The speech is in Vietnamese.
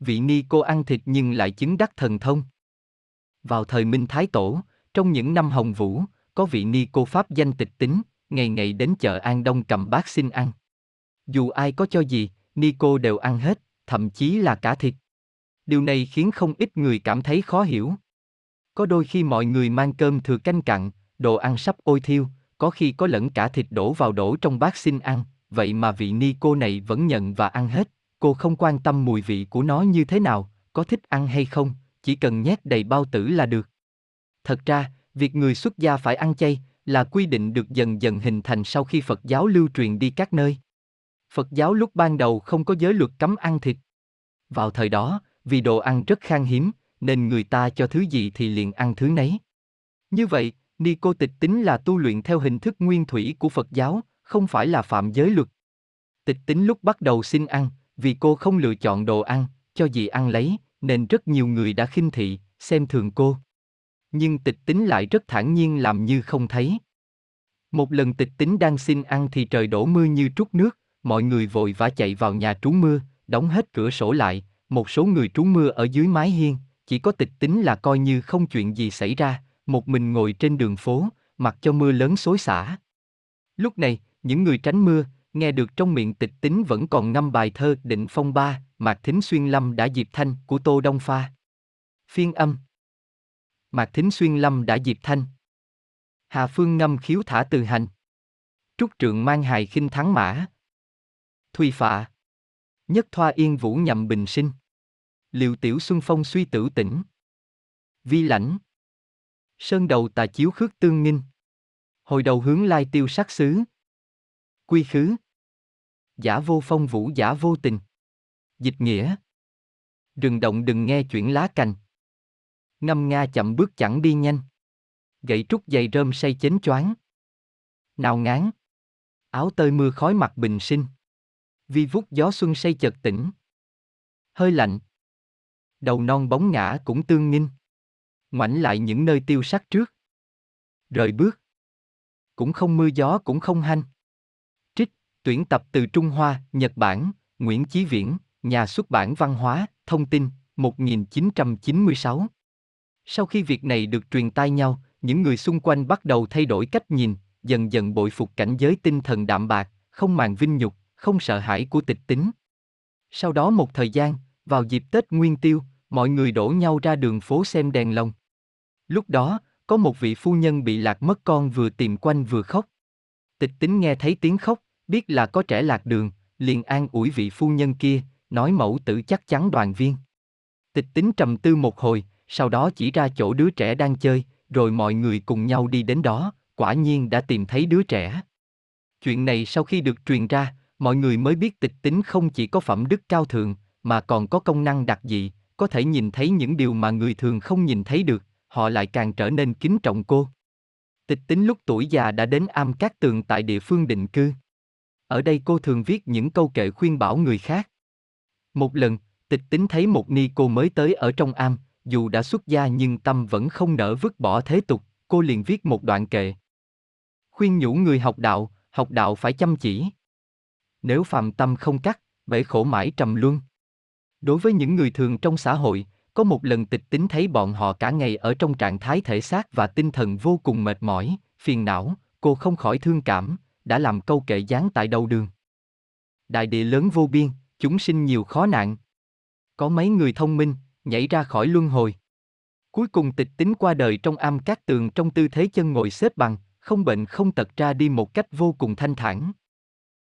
vị ni cô ăn thịt nhưng lại chứng đắc thần thông. Vào thời Minh Thái Tổ, trong những năm Hồng Vũ, có vị ni cô Pháp danh tịch tính, ngày ngày đến chợ An Đông cầm bát xin ăn. Dù ai có cho gì, ni cô đều ăn hết, thậm chí là cả thịt. Điều này khiến không ít người cảm thấy khó hiểu. Có đôi khi mọi người mang cơm thừa canh cặn, đồ ăn sắp ôi thiêu, có khi có lẫn cả thịt đổ vào đổ trong bát xin ăn, vậy mà vị ni cô này vẫn nhận và ăn hết, cô không quan tâm mùi vị của nó như thế nào, có thích ăn hay không, chỉ cần nhét đầy bao tử là được. Thật ra, việc người xuất gia phải ăn chay là quy định được dần dần hình thành sau khi Phật giáo lưu truyền đi các nơi. Phật giáo lúc ban đầu không có giới luật cấm ăn thịt. Vào thời đó, vì đồ ăn rất khan hiếm, nên người ta cho thứ gì thì liền ăn thứ nấy. Như vậy, ni cô tịch tính là tu luyện theo hình thức nguyên thủy của Phật giáo, không phải là phạm giới luật. Tịch tính lúc bắt đầu xin ăn, vì cô không lựa chọn đồ ăn, cho gì ăn lấy, nên rất nhiều người đã khinh thị, xem thường cô. Nhưng tịch tính lại rất thản nhiên làm như không thấy. Một lần tịch tính đang xin ăn thì trời đổ mưa như trút nước, mọi người vội vã chạy vào nhà trú mưa, đóng hết cửa sổ lại, một số người trú mưa ở dưới mái hiên, chỉ có tịch tính là coi như không chuyện gì xảy ra, một mình ngồi trên đường phố, mặc cho mưa lớn xối xả. Lúc này, những người tránh mưa, nghe được trong miệng tịch tính vẫn còn ngâm bài thơ định phong ba, Mạc Thính Xuyên Lâm đã diệp thanh của Tô Đông Pha. Phiên âm Mạc Thính Xuyên Lâm đã diệp thanh. Hà Phương ngâm khiếu thả từ hành. Trúc trượng mang hài khinh thắng mã. Thùy phạ. Nhất thoa yên vũ nhậm bình sinh. Liệu tiểu xuân phong suy tử tỉnh. Vi lãnh. Sơn đầu tà chiếu khước tương nghinh. Hồi đầu hướng lai tiêu sắc xứ. Quy khứ. Giả vô phong vũ, giả vô tình. Dịch nghĩa. Rừng động, đừng nghe chuyện lá cành. Ngâm nga chậm bước chẳng đi nhanh. Gậy trúc dày rơm say chến choáng. Nào ngán. Áo tơi mưa khói mặt bình sinh. Vi vút gió xuân say chợt tỉnh. Hơi lạnh. Đầu non bóng ngã cũng tương nghinh. Ngoảnh lại những nơi tiêu sắc trước. Rời bước. Cũng không mưa gió, cũng không hanh. Tuyển tập từ Trung Hoa, Nhật Bản, Nguyễn Chí Viễn, Nhà xuất bản văn hóa, thông tin, 1996. Sau khi việc này được truyền tai nhau, những người xung quanh bắt đầu thay đổi cách nhìn, dần dần bội phục cảnh giới tinh thần đạm bạc, không màng vinh nhục, không sợ hãi của tịch tính. Sau đó một thời gian, vào dịp Tết Nguyên Tiêu, mọi người đổ nhau ra đường phố xem đèn lồng. Lúc đó, có một vị phu nhân bị lạc mất con vừa tìm quanh vừa khóc. Tịch tính nghe thấy tiếng khóc, biết là có trẻ lạc đường, liền an ủi vị phu nhân kia, nói mẫu tử chắc chắn đoàn viên. Tịch tính trầm tư một hồi, sau đó chỉ ra chỗ đứa trẻ đang chơi, rồi mọi người cùng nhau đi đến đó, quả nhiên đã tìm thấy đứa trẻ. Chuyện này sau khi được truyền ra, mọi người mới biết tịch tính không chỉ có phẩm đức cao thượng, mà còn có công năng đặc dị, có thể nhìn thấy những điều mà người thường không nhìn thấy được, họ lại càng trở nên kính trọng cô. Tịch tính lúc tuổi già đã đến am các tường tại địa phương định cư. Ở đây cô thường viết những câu kệ khuyên bảo người khác. Một lần, tịch tính thấy một ni cô mới tới ở trong am, dù đã xuất gia nhưng tâm vẫn không nỡ vứt bỏ thế tục, cô liền viết một đoạn kệ. Khuyên nhủ người học đạo, học đạo phải chăm chỉ. Nếu phàm tâm không cắt, bể khổ mãi trầm luân. Đối với những người thường trong xã hội, có một lần tịch tính thấy bọn họ cả ngày ở trong trạng thái thể xác và tinh thần vô cùng mệt mỏi, phiền não, cô không khỏi thương cảm, đã làm câu kệ dán tại đầu đường. Đại địa lớn vô biên, chúng sinh nhiều khó nạn. Có mấy người thông minh, nhảy ra khỏi luân hồi. Cuối cùng tịch tính qua đời trong am cát tường trong tư thế chân ngồi xếp bằng, không bệnh không tật ra đi một cách vô cùng thanh thản.